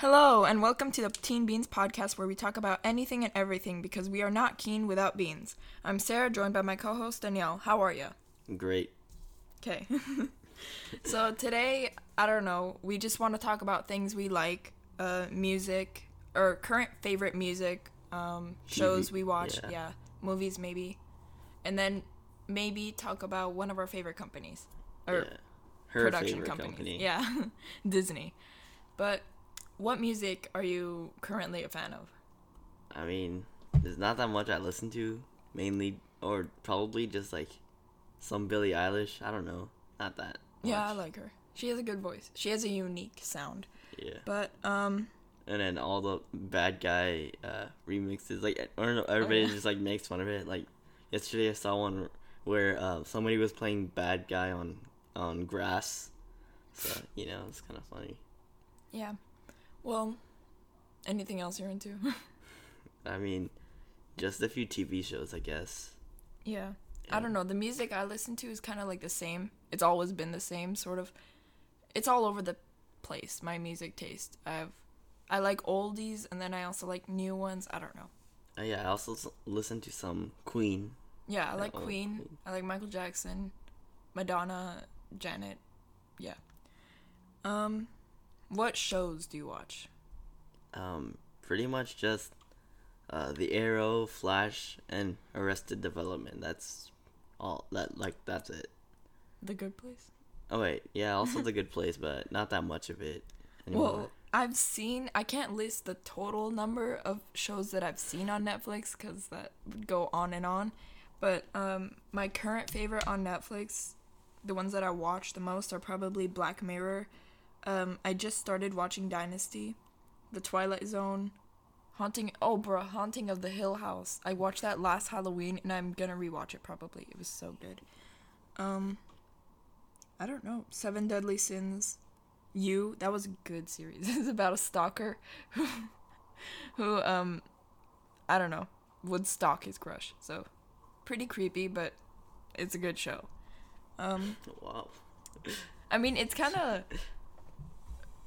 Hello, and welcome to the Teen Beans podcast where we talk about anything and everything because we are not keen without beans. I'm Sarah, joined by my co host Danielle. How are you? Great. Okay. so today, I don't know, we just want to talk about things we like, uh, music, or current favorite music, um, shows we watch, yeah. yeah. movies maybe, and then maybe talk about one of our favorite companies. Or yeah. Her production companies. company. Yeah, Disney. But what music are you currently a fan of? I mean, there's not that much I listen to, mainly, or probably just like some Billie Eilish. I don't know. Not that. Yeah, I like her. She has a good voice. She has a unique sound. Yeah. But um, And then all the bad guy uh, remixes, like, I don't know, everybody Oh, yeah. just like makes fun of it. Like, yesterday I saw one where uh, somebody was playing bad guy on on grass. So you know, it's kind of funny. yeah. Well, anything else you're into? I mean, just a few TV shows, I guess. yeah. I don't know. The music I listen to is kind of like the same. It's always been the same, sort of. It's all over the place. My music taste. I have, I like oldies, and then I also like new ones. I don't know. Uh, yeah, I also listen to some Queen. Yeah, I like Queen. Queen. I like Michael Jackson, Madonna, Janet. Yeah. Um, what shows do you watch? Um, pretty much just uh, the Arrow, Flash, and Arrested Development. That's all. That like that's it. The Good Place. Oh wait, yeah, also The Good Place, but not that much of it. Anymore. Well, I've seen. I can't list the total number of shows that I've seen on Netflix because that would go on and on. But um, my current favorite on Netflix, the ones that I watch the most are probably Black Mirror. Um, I just started watching Dynasty, The Twilight Zone, Haunting. Oh, bruh, Haunting of the Hill House. I watched that last Halloween, and I'm gonna rewatch it probably. It was so good. Um, I don't know. Seven Deadly Sins. You. That was a good series. it's about a stalker who, who um, I don't know, would stalk his crush. So, pretty creepy, but it's a good show. Um, wow. I mean, it's kind of.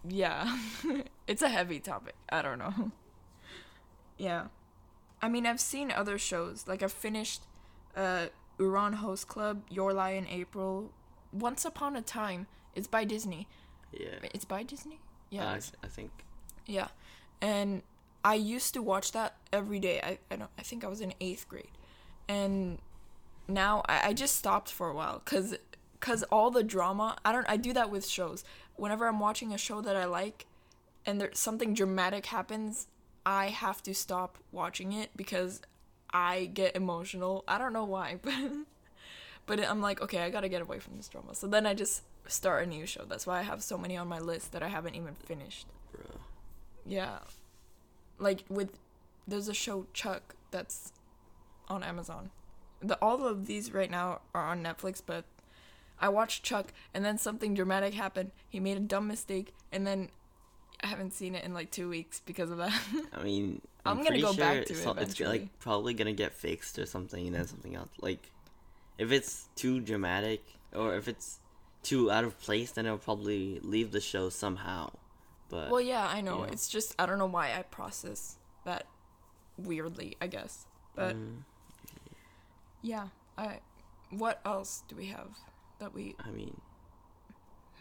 Yeah. it's a heavy topic. I don't know. yeah. I mean, I've seen other shows. Like, I've finished uh, Ouran Host Club, Your Lie in April, Once Upon a Time. It's by Disney. Yeah. It's by Disney? Yeah. I, it's- I think. yeah. And I used to watch that every day. I, I don't I think I was in 8th grade. And now I, I just stopped for a while cuz cuz all the drama, I don't I do that with shows. Whenever I'm watching a show that I like and there something dramatic happens, I have to stop watching it because I get emotional. I don't know why, but but I'm like, okay, I got to get away from this drama. So then I just start a new show. That's why I have so many on my list that I haven't even finished. Bro. Yeah. Like with there's a show Chuck that's on Amazon. The all of these right now are on Netflix, but I watched Chuck and then something dramatic happened. He made a dumb mistake and then I haven't seen it in like 2 weeks because of that. I mean, I'm gonna pretty go back sure to it so- It's like probably gonna get fixed or something, and then something else. Like, if it's too dramatic or if it's too out of place, then it'll probably leave the show somehow. But well, yeah, I know. It's just I don't know why I process that weirdly, I guess. But mm, yeah, I what else do we have that we I mean,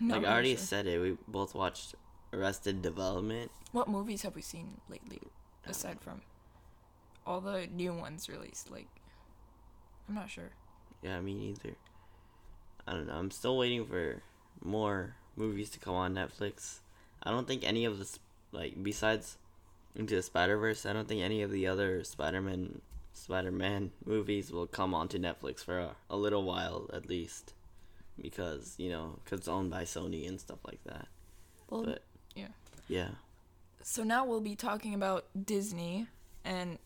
like I already sure. said it. We both watched Arrested Development. What movies have we seen lately, aside from all the new ones released? Like, I'm not sure. Yeah, me neither. I don't know. I'm still waiting for more movies to come on Netflix. I don't think any of this, like, besides Into the Spider Verse, I don't think any of the other Spider Man, Spider Man movies will come onto Netflix for a, a little while at least, because you know, cause it's owned by Sony and stuff like that. Well, But yeah. yeah, So now we'll be talking about Disney and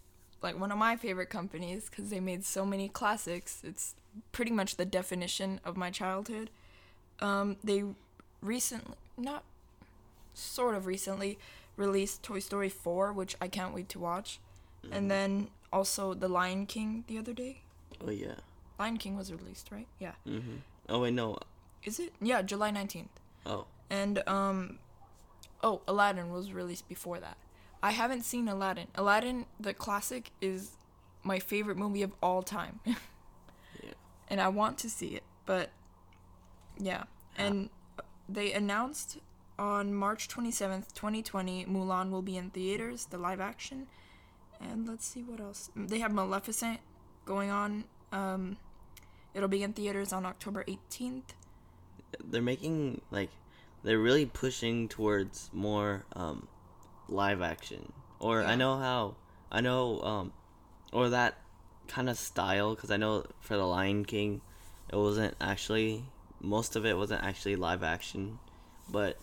like one of my favorite companies because they made so many classics. It's pretty much the definition of my childhood. Um, they recently, not sort of recently, released Toy Story 4, which I can't wait to watch. And then also The Lion King the other day. oh yeah. Lion King was released, right? Yeah. Mhm. Oh wait, no. Is it? Yeah, July 19th. Oh, And um Oh, Aladdin was released before that. I haven't seen Aladdin. Aladdin, the classic, is my favorite movie of all time. Yeah. And I want to see it, but yeah. And they announced on March 27th, 2020, Mulan will be in theaters, the live action. And let's see what else. They have Maleficent going on. Um, it'll be in theaters on October 18th. They're making like they're really pushing towards more um live action. Or I know how I know um or that kind of style cuz I know for the Lion King it wasn't actually most of it wasn't actually live action, but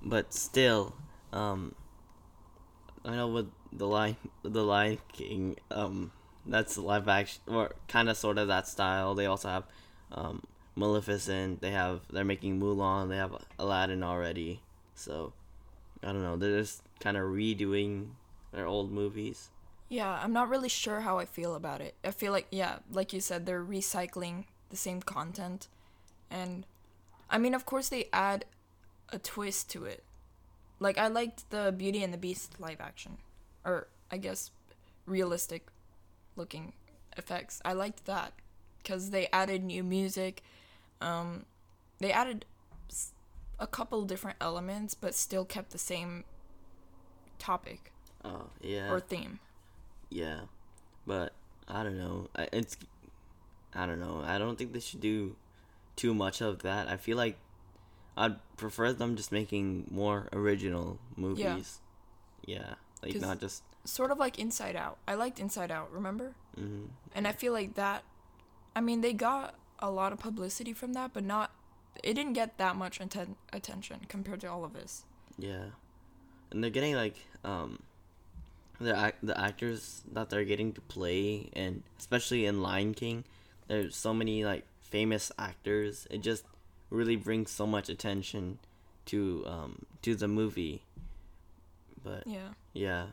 but still um I know with the Lion the Lion King um that's live action or kind of sort of that style. They also have um Maleficent. They have they're making Mulan. They have Aladdin already. So I don't know. They're just kind of redoing their old movies. Yeah, I'm not really sure how I feel about it. I feel like, yeah, like you said, they're recycling the same content. And, I mean, of course, they add a twist to it. Like, I liked the Beauty and the Beast live action. Or, I guess, realistic looking effects. I liked that. Because they added new music. Um, they added a couple different elements, but still kept the same topic Oh yeah, or theme. yeah, but I don't know. I- It's I don't know. I don't think they should do too much of that. I feel like I'd prefer them just making more original movies. Yeah, yeah. Like not just. Sort of like Inside Out. I liked Inside Out, remember? Mm, And I feel like that I mean, they got a lot of publicity from that, but not it didn't get that much atten- attention compared to all of this. yeah, and they're getting like um, the ac- the actors that they're getting to play, and especially in Lion King, there's so many like famous actors. It just really brings so much attention to um to the movie. But Yeah. yeah,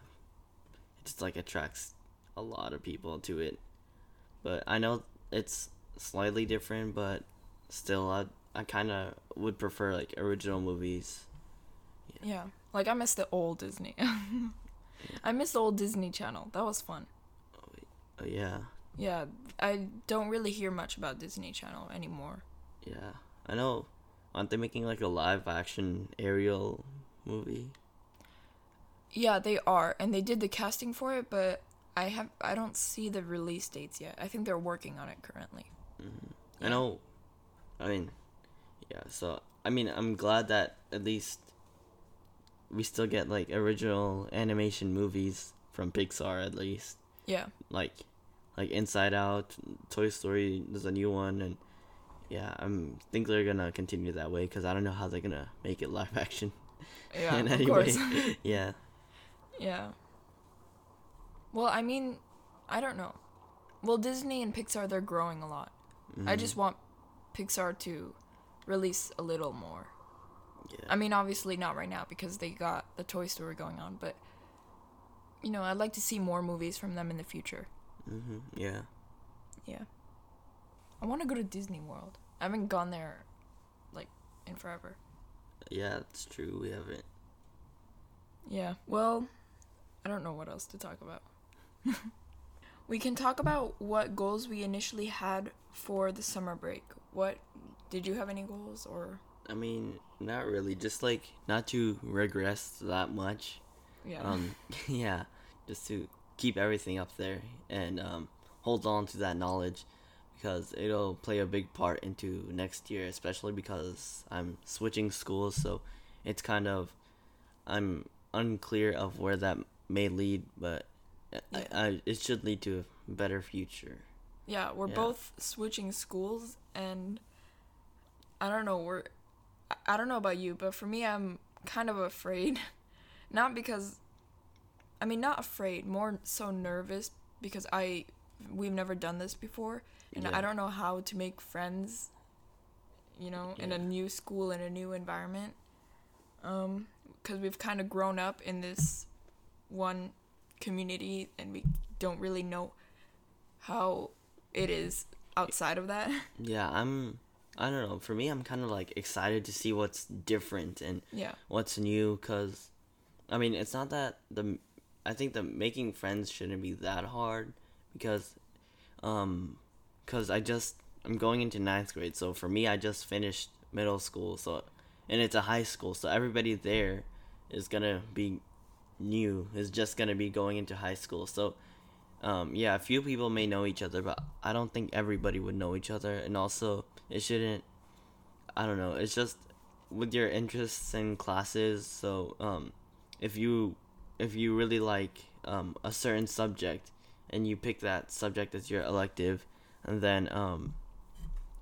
just like attracts a lot of people to it. But I know it's slightly different, but still, I I kind of would prefer like original movies. Yeah. Like I miss the old Disney. I miss the old Disney Channel. That was fun. Oh, yeah, Yeah, I don't really hear much about Disney Channel anymore. yeah. I know. Aren't they making like a live action Ariel movie? Yeah, they are, and they did the casting for it, but I have I don't see the release dates yet. I think they're working on it currently. Mm-hmm. I know. I mean, yeah. So I mean, I'm glad that at least we still get like original animation movies from Pixar at least. Yeah. Like, like Inside Out, Toy Story. There's a new one, and yeah, I'm think they're gonna continue that way because I don't know how they're gonna make it live action. Yeah, of course. yeah. Yeah. Well, I mean, I don't know. Well, Disney and Pixar, they're growing a lot. I Mhm. just want Pixar to release a little more. Yeah. I mean, obviously not right now because they got the Toy Story going on, but you know, I'd like to see more movies from them in the future. hmm Yeah. Yeah. I want to go to Disney World. I haven't gone there like in forever. Yeah, it's true. We haven't. Yeah. Well, I don't know what else to talk about. we can talk about what goals we initially had for the summer break. What did you have any goals or I mean, not really. Just like not to regress that much. yeah. Um, yeah, just to keep everything up there and um, hold on to that knowledge because it'll play a big part into next year, especially because I'm switching schools. So it's kind of I'm unclear of where that may lead, but Yeah. I, it should lead to a better future. yeah, we're yeah. both switching schools and I don't know, we're I- I don't know about you, but for me I'm kind of afraid. not because I mean not afraid, more so nervous because I we've never done this before and Yeah. I don't know how to make friends you know, in a new school in a new environment. Um cuz we've kind of grown up in this one community and we don't really know how it is outside of that. Yeah, I'm I don't know. For me, I'm kind of like excited to see what's different and Yeah. what's new. Cause, I mean, it's not that the. I think the making friends shouldn't be that hard, because, um, cause I just I'm going into ninth grade. So for me, I just finished middle school. So, and it's a high school. So everybody there is gonna be new. Is just gonna be going into high school. So. Um, yeah, a few people may know each other, but I don't think everybody would know each other. And also, it shouldn't I don't know. It's just with your interests in classes. So, um, if you if you really like um, a certain subject and you pick that subject as your elective, and then um,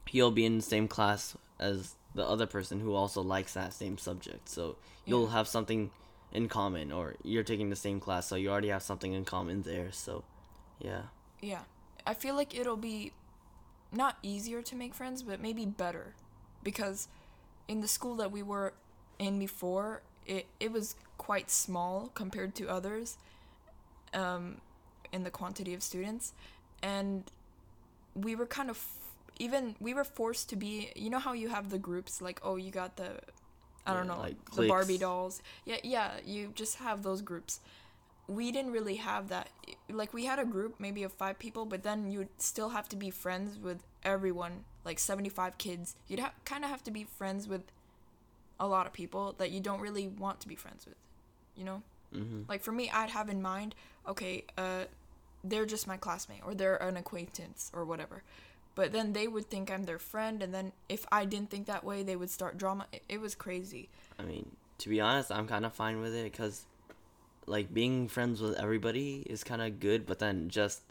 you'll be in the same class as the other person who also likes that same subject. So you'll Yeah. have something in common, or you're taking the same class, so you already have something in common there. So, yeah. Yeah. I feel like it'll be not easier to make friends, but maybe better. Because in the school that we were in before, it, it was quite small compared to others um, in the quantity of students. And we were kind of, even, we were forced to be, you know how you have the groups, like, oh, you got the, I don't know, like the Barbie dolls. Yeah, yeah, you just have those groups we didn't really have that. Like we had a group maybe of five people, but then you'd still have to be friends with everyone, like 75 kids. You'd ha- kind of have to be friends with a lot of people that you don't really want to be friends with, you know? Mm-hmm. Like for me, I'd have in mind, okay, uh, they're just my classmate or they're an acquaintance or whatever. But then they would think I'm their friend, and then if I didn't think that way, they would start drama. It, it was crazy. I mean, to be honest, I'm kind of fine with it because, like, being friends with everybody is kind of good, but then just,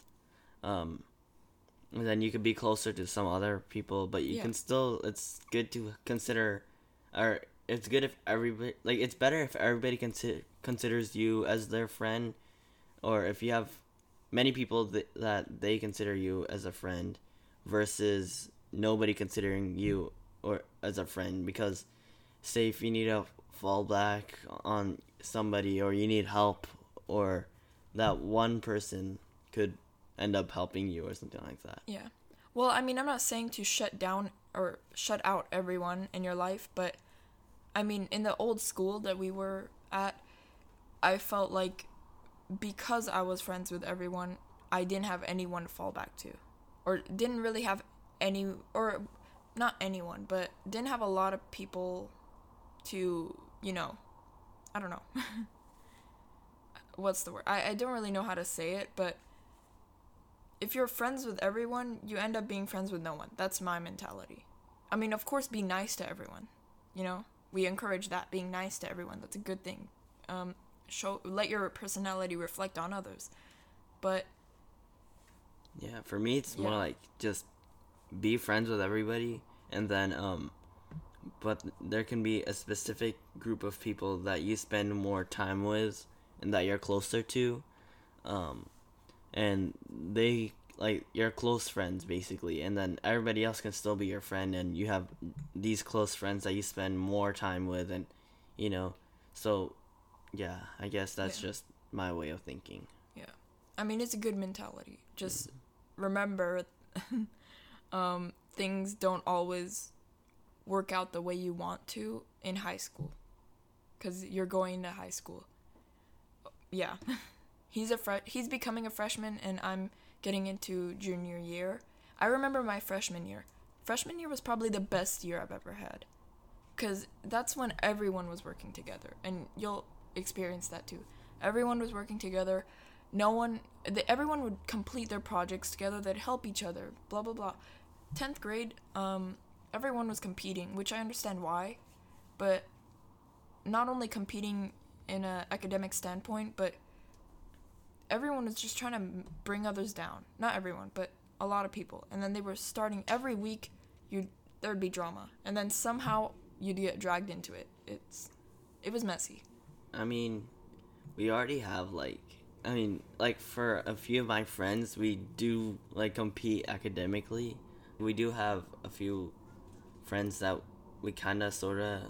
um, then you could be closer to some other people, but you Yeah. can still, it's good to consider, or it's good if everybody, like, it's better if everybody consider, considers you as their friend, or if you have many people that, that they consider you as a friend versus nobody considering you or as a friend because say if you need to fall back on somebody or you need help or that one person could end up helping you or something like that. Yeah. Well, I mean, I'm not saying to shut down or shut out everyone in your life, but I mean, in the old school that we were at, I felt like because I was friends with everyone, I didn't have anyone to fall back to. Or didn't really have any, or not anyone, but didn't have a lot of people to, you know, I don't know. What's the word? I, I don't really know how to say it, but if you're friends with everyone, you end up being friends with no one. That's my mentality. I mean, of course, be nice to everyone. You know, we encourage that being nice to everyone. That's a good thing. Um, show let your personality reflect on others. But Yeah, for me it's more like just be friends with everybody and then um but there can be a specific group of people that you spend more time with and that you're closer to um and they like you're close friends basically and then everybody else can still be your friend and you have these close friends that you spend more time with and you know so yeah i guess that's Yeah. just my way of thinking yeah I mean, it's a good mentality. Just remember, um, things don't always work out the way you want to in high school, because you're going to high school. Yeah, he's a fre- he's becoming a freshman, and I'm getting into junior year. I remember my freshman year. Freshman year was probably the best year I've ever had, because that's when everyone was working together, and you'll experience that too. Everyone was working together no one the, everyone would complete their projects together they'd help each other blah blah blah. 10th grade um everyone was competing which i understand why but not only competing in a academic standpoint but everyone was just trying to bring others down. Not everyone but a lot of people. And then they were starting every week you there'd be drama. And then somehow you'd get dragged into it. It's it was messy. I mean, we already have like I mean, like for a few of my friends, we do like compete academically. We do have a few friends that we kind of sort of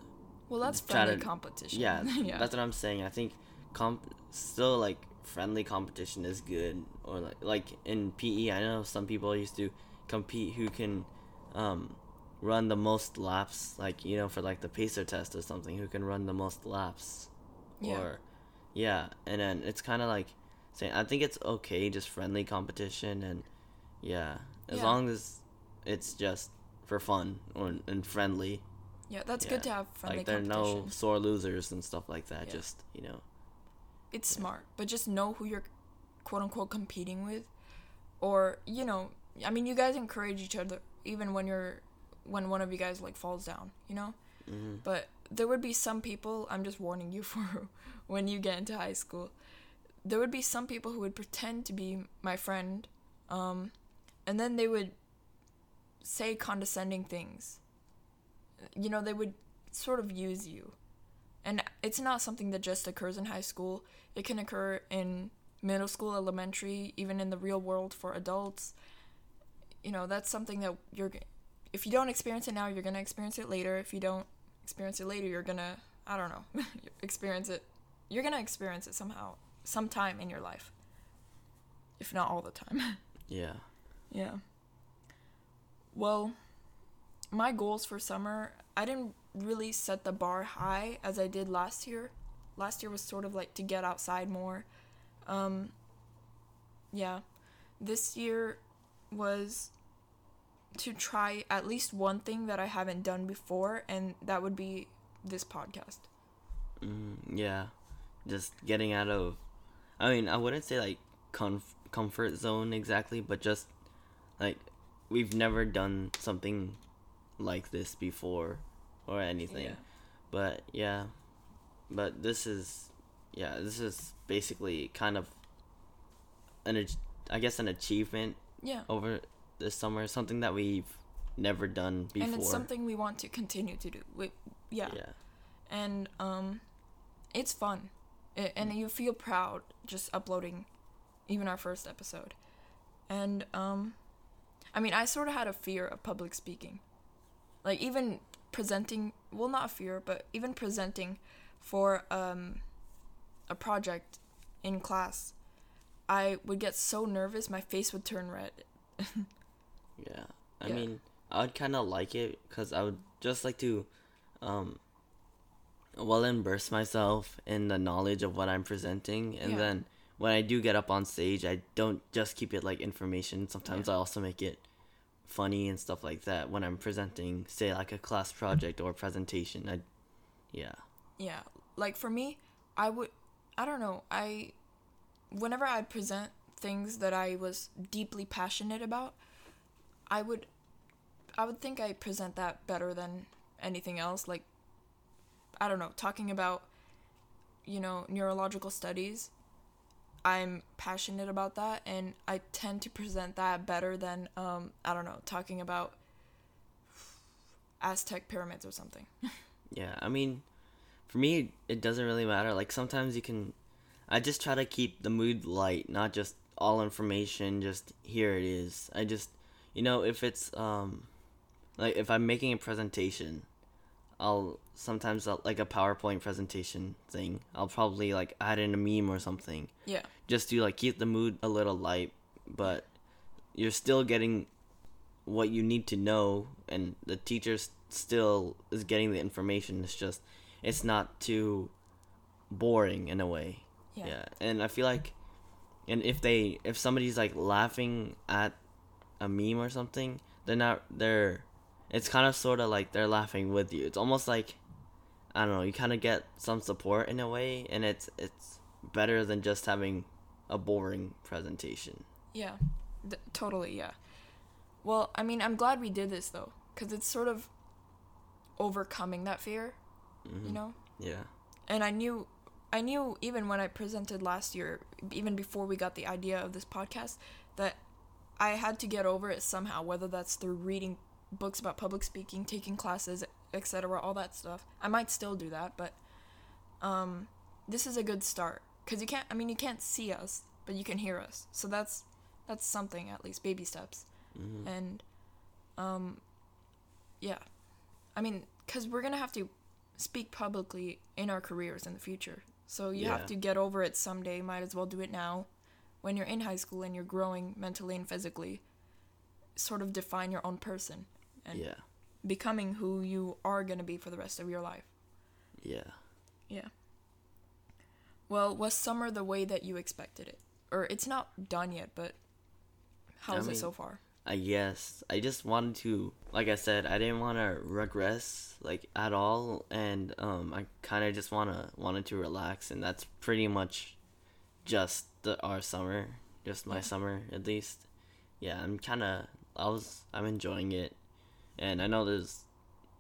well that's friendly to- competition yeah, yeah That's what I'm saying. I think comp still like friendly competition is good or like like in PE, I know some people used to compete who can um run the most laps, like you know, for like the pacer test or something, who can run the most laps, Yeah. or yeah, and then it's kind of like saying I think it's okay, just friendly competition, and yeah, as Yeah. long as it's just for fun or and friendly, Yeah, that's yeah. good to have friendly like there are no sore losers and stuff like that. Yeah. Just you know, it's smart, but just know who you're quote unquote competing with, or you know, I mean, you guys encourage each other even when you're when one of you guys like falls down, you know. hmm But there would be some people. I'm just warning you for when you get into high school. There would be some people who would pretend to be my friend, um, and then they would say condescending things. You know, they would sort of use you. And it's not something that just occurs in high school. It can occur in middle school, elementary, even in the real world for adults. You know, that's something that you're if you don't experience it now, you're going to experience it later. If you don't experience it later, you're going to I don't know, experience it. You're going to experience it somehow, sometime in your life. If not all the time. yeah, Yeah. Well, my goals for summer, I didn't really set the bar high as I did last year. Last year was sort of like to get outside more. Um yeah. This year was to try at least one thing that I haven't done before and that would be this podcast. mm, yeah, just getting out of. I mean, I wouldn't say like comf- comfort zone exactly, but just like we've never done something like this before or anything. Yeah. But yeah, but this is yeah, this is basically kind of an ach- I guess an achievement Yeah. over this summer, something that we've never done before. And it's something we want to continue to do. We, yeah. yeah. and um it's fun and you feel proud just uploading even our first episode and um i mean i sort of had a fear of public speaking like even presenting well not a fear but even presenting for um a project in class i would get so nervous my face would turn red Yeah. I Yeah. mean, I would kind of like it because I would just like to, um, well immerse myself in the knowledge of what I'm presenting, and Yeah. then when I do get up on stage, I don't just keep it like information. Sometimes Yeah. I also make it funny and stuff like that when I'm presenting, say like a class project or presentation. I, yeah. yeah like for me i would i don't know i whenever i'd present things that i was deeply passionate about i would i would think i present that better than anything else like i don't know talking about you know neurological studies i'm passionate about that and i tend to present that better than um i don't know talking about aztec pyramids or something Yeah, I mean, for me, it doesn't really matter. Like sometimes you can, I just try to keep the mood light, not just all information. Just here it is. I just, you know, if it's um, like if I'm making a presentation, I'll sometimes I'll, like a PowerPoint presentation thing. I'll probably like add in a meme or something, yeah. Just to like keep the mood a little light, but you're still getting what you need to know and the teacher still is getting the information. It's just it's not too boring in a way. Yeah. Yeah, and i feel like and if they if somebody's like laughing at a meme or something they're not they're it's kind of sort of like they're laughing with you it's almost like i don't know you kind of get some support in a way and it's it's better than just having a boring presentation Yeah, th- totally. Yeah. Well, I mean, I'm glad we did this though, because it's sort of overcoming that fear, Mhm. you know. yeah And I knew, I knew even when I presented last year, even before we got the idea of this podcast, that I had to get over it somehow. Whether that's through reading books about public speaking, taking classes, etc., all that stuff. I might still do that, but um, this is a good start because you can't. I mean, you can't see us, but you can hear us. So that's that's something at least, baby steps. hmm And um, yeah, I mean, because we're gonna have to speak publicly in our careers in the future. So you Yeah. have to get over it someday. Might as well do it now, when you're in high school and you're growing mentally and physically. Sort of define your own person, and yeah becoming who you are going to be for the rest of your life. Yeah. Yeah. Well, was summer the way that you expected it? Or it's not done yet, but how's I it so far? I guess I just wanted to, like I said, I didn't want to regress like at all, and um, I kind of just wanna wanted to relax, and that's pretty much just the our summer, just my Yeah. summer at least. Yeah, I'm kind of I was I'm enjoying it, and I know there's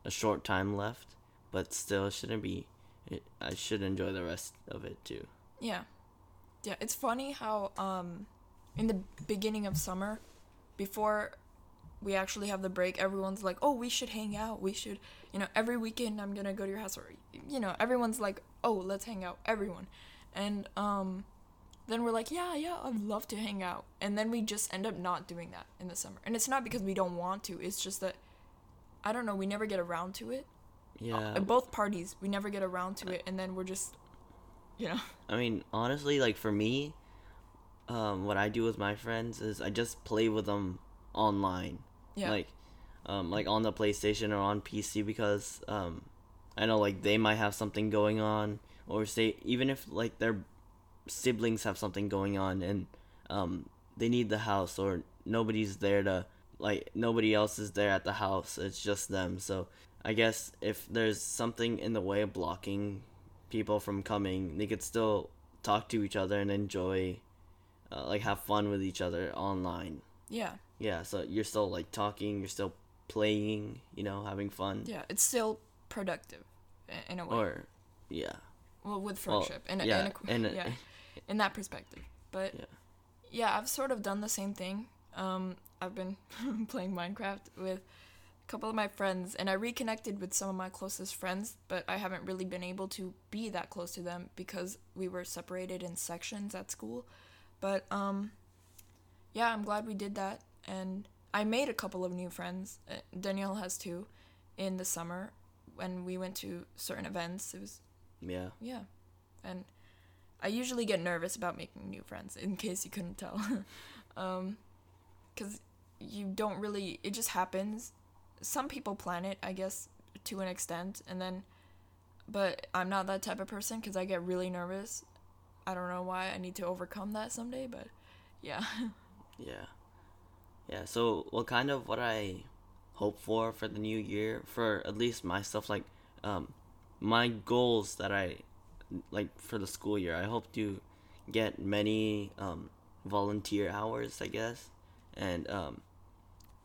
a short time left, but still it shouldn't be. It, I should enjoy the rest of it too. Yeah. Yeah, it's funny how um in the beginning of summer before we actually have the break, everyone's like, "Oh, we should hang out. We should, you know, every weekend I'm to go to your house or you know, everyone's like, "Oh, let's hang out." Everyone. And um then we're like, "Yeah, yeah, I'd love to hang out." And then we just end up not doing that in the summer. And it's not because we don't want to. It's just that I don't know, we never get around to it. Yeah, At both parties, we never get around to it and then we're just you know. I mean, honestly, like for me, um, what I do with my friends is I just play with them online, Yeah. like, um, like on the PlayStation or on PC because um, I know like they might have something going on, or say even if like their siblings have something going on and um, they need the house or nobody's there to like nobody else is there at the house. It's just them. So I guess if there's something in the way of blocking people from coming, they could still talk to each other and enjoy, uh, like have fun with each other online. yeah. Yeah, so you're still like talking, you're still playing, you know, having fun. Yeah, it's still productive in a way. Or, yeah, well, with well, friendship, in, a, yeah, in, a, and, uh, yeah, in that perspective. But Yeah. yeah. I've sort of done the same thing. Um, I've been playing Minecraft with a couple of my friends, and I reconnected with some of my closest friends, but I haven't really been able to be that close to them because we were separated in sections at school. But um, yeah, I'm glad we did that, and I made a couple of new friends. Uh, Danielle has two in the summer when we went to certain events. It was yeah, yeah. And I usually get nervous about making new friends, in case you couldn't tell. um, because you don't really, it just happens. Some people plan it, I guess, to an extent, and then, but I'm not that type of person because I get really nervous. I don't know why. I need to overcome that someday, but yeah. yeah, yeah. So, what kind of what I hope for for the new year for at least myself, like, um, my goals that I like for the school year. I hope to get many um volunteer hours, I guess, and um,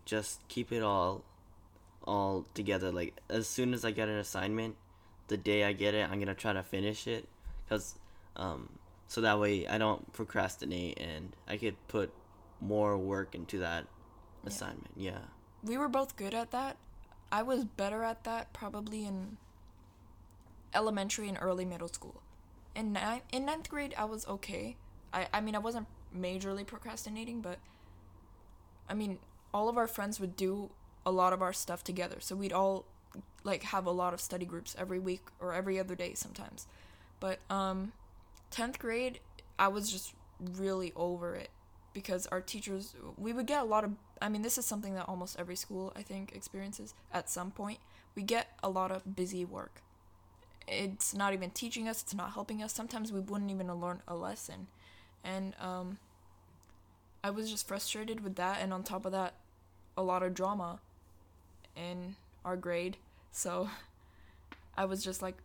just keep it all all together. Like as soon as I get an assignment, the day I get it, I'm gonna try to finish it, cause um, so that way I don't procrastinate and I could put more work into that Yeah. assignment. Yeah. we were both good at that. I was better at that probably in elementary and early middle school. In ninth, in ninth grade, I was okay. I, I mean, I wasn't majorly procrastinating, but I mean, all of our friends would do a lot of our stuff together. So we'd all like have a lot of study groups every week or every other day sometimes. But um 10th grade, I was just really over it because our teachers we would get a lot of I mean, this is something that almost every school I think experiences at some point. We get a lot of busy work. It's not even teaching us, it's not helping us. Sometimes we wouldn't even learn a lesson. And um I was just frustrated with that and on top of that a lot of drama in our grade. So I was just like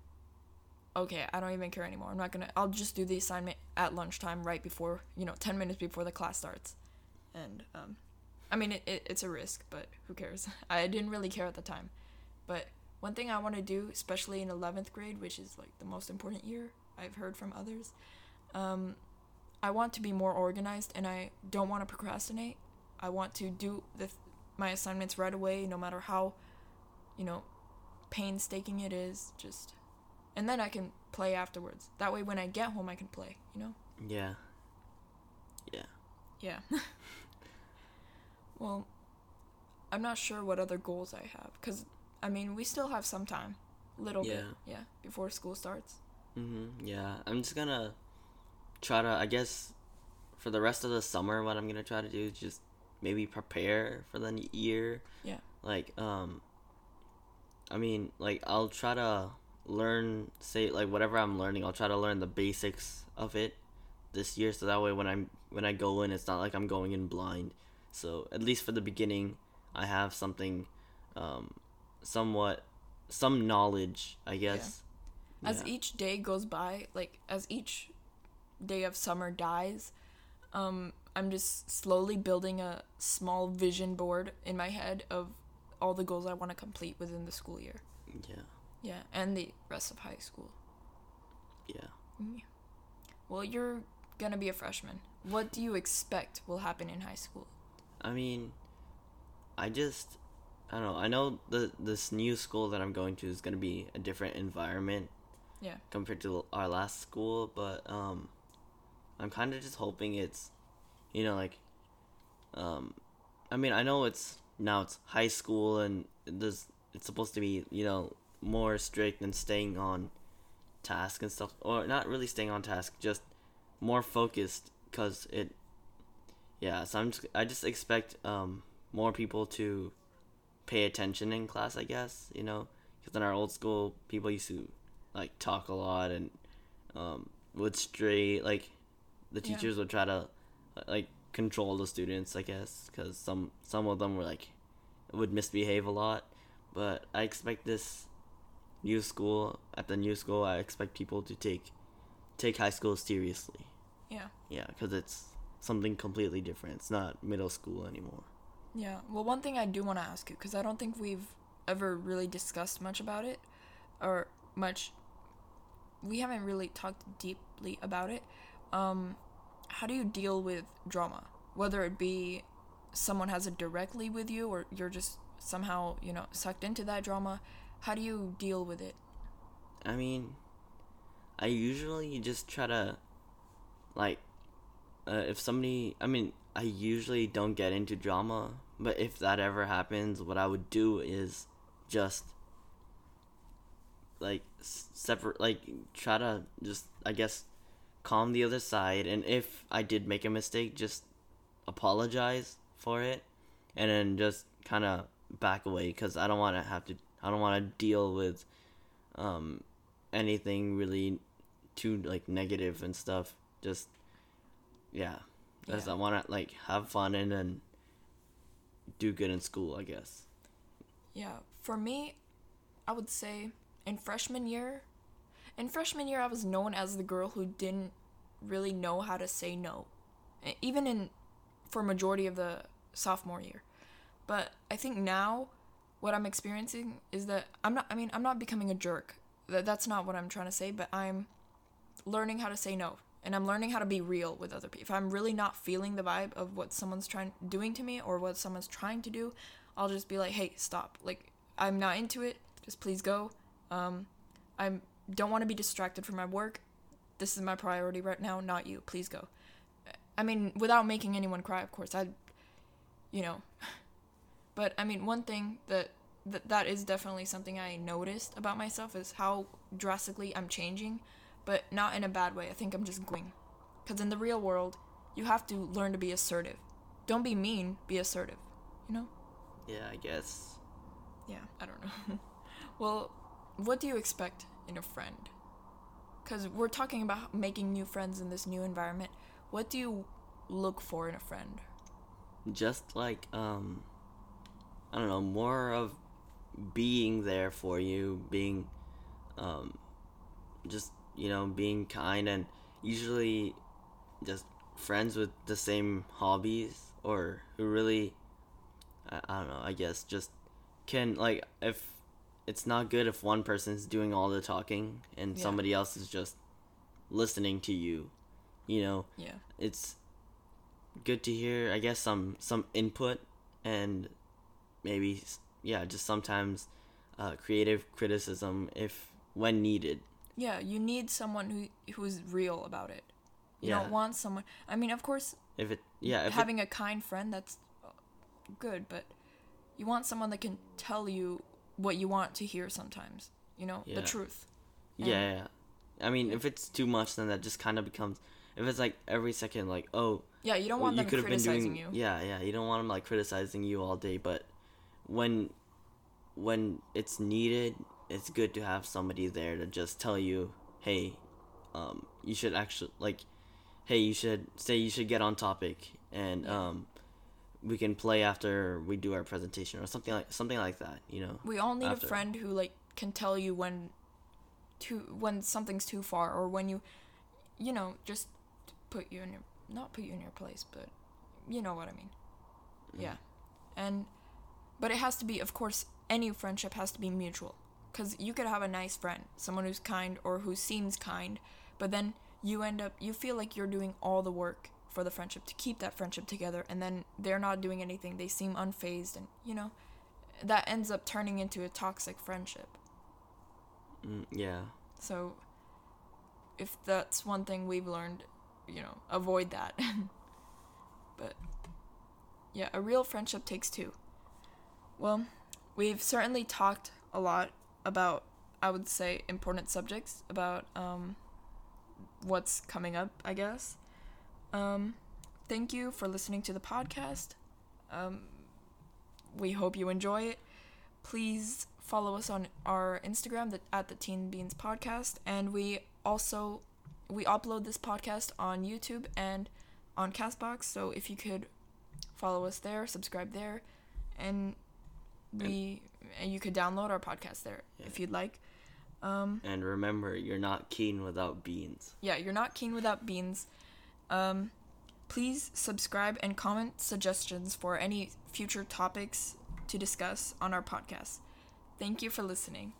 okay, I don't even care anymore. I'm not to I'll just do the assignment at lunchtime right before, you know, 10 minutes before the class starts. And um I mean, it, it, it's a risk, but who cares? I didn't really care at the time. But one thing I want to do, especially in 11th grade, which is like the most important year I've heard from others, um, I want to be more organized and I don't want to procrastinate. I want to do the, my assignments right away, no matter how, you know, painstaking it is. Just, and then I can play afterwards. That way, when I get home, I can play. You know. Yeah. Yeah. Yeah. well, I'm not sure what other goals I have cuz I mean, we still have some time. Little bit. Yeah. Yeah, before school starts. Mm-hmm. Yeah, I'm just gonna try to. I guess for the rest of the summer, what I'm gonna try to do is just maybe prepare for the year. Yeah. Like um, I mean, like I'll try to learn say like whatever I'm learning, I'll try to learn the basics of it this year so that way when I'm when I go in it's not like I'm going in blind. So at least for the beginning, I have something um somewhat some knowledge, I guess. As Yeah. each day goes by, like as each day of summer dies, um, I'm just slowly building a small vision board in my head of all the goals I want to complete within the school year. yeah. Yeah, and the rest of high school. Yeah. Well, you're gonna be a freshman. What do you expect will happen in high school? I mean, I just, I don't know. I know the this new school that I'm going to is gonna be a different environment Yeah. compared to our last school, but um, I'm kind of just hoping it's, you know, like, um, I mean, I know it's now it's high school and there's it's supposed to be you know more strict and staying on task and stuff, or not really staying on task, just more focused because it yeah so i'm just i just expect um more people to pay attention in class i guess you know? Because in our old school people used to like talk a lot and um would stray like the Yeah. teachers would try to uh, like control the students i guess because some some of them were like would misbehave a lot but i expect this new school at the new school i expect people to take take high school seriously Yeah. yeah, because it's something completely different. It's not middle school anymore. Yeah. Well, one thing I do want to ask you because I don't think we've ever really discussed much about it, or much. We haven't really talked deeply about it. Um, how do you deal with drama? Whether it be someone has it directly with you, or you're just somehow you know sucked into that drama. How do you deal with it? I mean, I usually just try to, like, uh, if somebody, I mean, I usually don't get into drama, but if that ever happens, what I would do is just, like, separate, like, try to just, I guess, calm the other side, and if I did make a mistake, just apologize for it, and then just kind of back away, because I don't want to have to, I don't want to deal with, um, anything really too like negative and stuff. Just yeah, Yeah. I want to like have fun and then do good in school. I guess. Yeah, for me, I would say in freshman year, in freshman year I was known as the girl who didn't really know how to say no. Even in for majority of the sophomore year. But I think now what I'm experiencing is that I'm not I mean, I'm not becoming a jerk. That that's not what I'm trying to say, but I'm learning how to say no. And I'm learning how to be real with other people. If I'm really not feeling the vibe of what someone's trying doing to me or what someone's trying to do, I'll just be like, "Hey, stop. Like I'm not into it. Just please go. Um I don't want to be distracted from my work. This is my priority right now, not you. Please go." I mean, without making anyone cry, of course. I you know. But I mean, one thing that that that is definitely something I noticed about myself is how drastically I'm changing, but not in a bad way. I think I'm just going. Because in the real world, you have to learn to be assertive. Don't be mean, be assertive. You know? Yeah, I guess. Yeah, I don't know. well, what do you expect in a friend? Because we're talking about making new friends in this new environment. What do you look for in a friend? Just like um, I don't know, more of being there for you, being um, just you know, being kind and usually just friends with the same hobbies or who really I, I don't know, I guess just can like if it's not good if one person's doing all the talking and Yeah. somebody else is just listening to you. You know, Yeah. it's good to hear I guess some some input and maybe yeah, just sometimes uh, creative criticism if when needed. Yeah, you need someone who who's real about it. You Yeah. don't want someone. I mean, of course, If it yeah, if it, having a kind friend that's good, but you want someone that can tell you what you want to hear sometimes. You know, Yeah. the truth. Yeah, yeah, yeah. I mean, if it's too much, then that just kind of becomes. If it's like every second, like, oh, Yeah, you don't well, want them could have been criticizing doing. you. Yeah, yeah. You don't want them like criticizing you all day, but when when it's needed, it's good to have somebody there to just tell you, hey, um, you should actually like, hey, you should say you should get on topic, and um, we can play after we do our presentation or something like something like that. You know. We all need after. a friend who like can tell you when too when something's too far or when you you know, just put you in your not put you in your place, but you know what I mean. Mm. Yeah. And but it has to be of course any friendship has to be mutual cuz you could have a nice friend, someone who's kind or who seems kind, but then you end up you feel like you're doing all the work for the friendship to keep that friendship together and then they're not doing anything. They seem unfazed and you know that ends up turning into a toxic friendship. Mm, yeah. So if that's one thing we've learned, you know, avoid that. but yeah, a real friendship takes two. Well, we've certainly talked a lot about I would say important subjects about um what's coming up, I guess. Um thank you for listening to the podcast. Um we hope you enjoy it. Please follow us on our Instagram at the Teen Beans Podcast, and we also we upload this podcast on YouTube and on Castbox. So if you could follow us there, subscribe there, and we and you could download our podcast there Yeah. if you'd like. Um, And remember, you're not keen without beans. yeah, you're not keen without beans. Um, please subscribe and comment suggestions for any future topics to discuss on our podcast. Thank you for listening.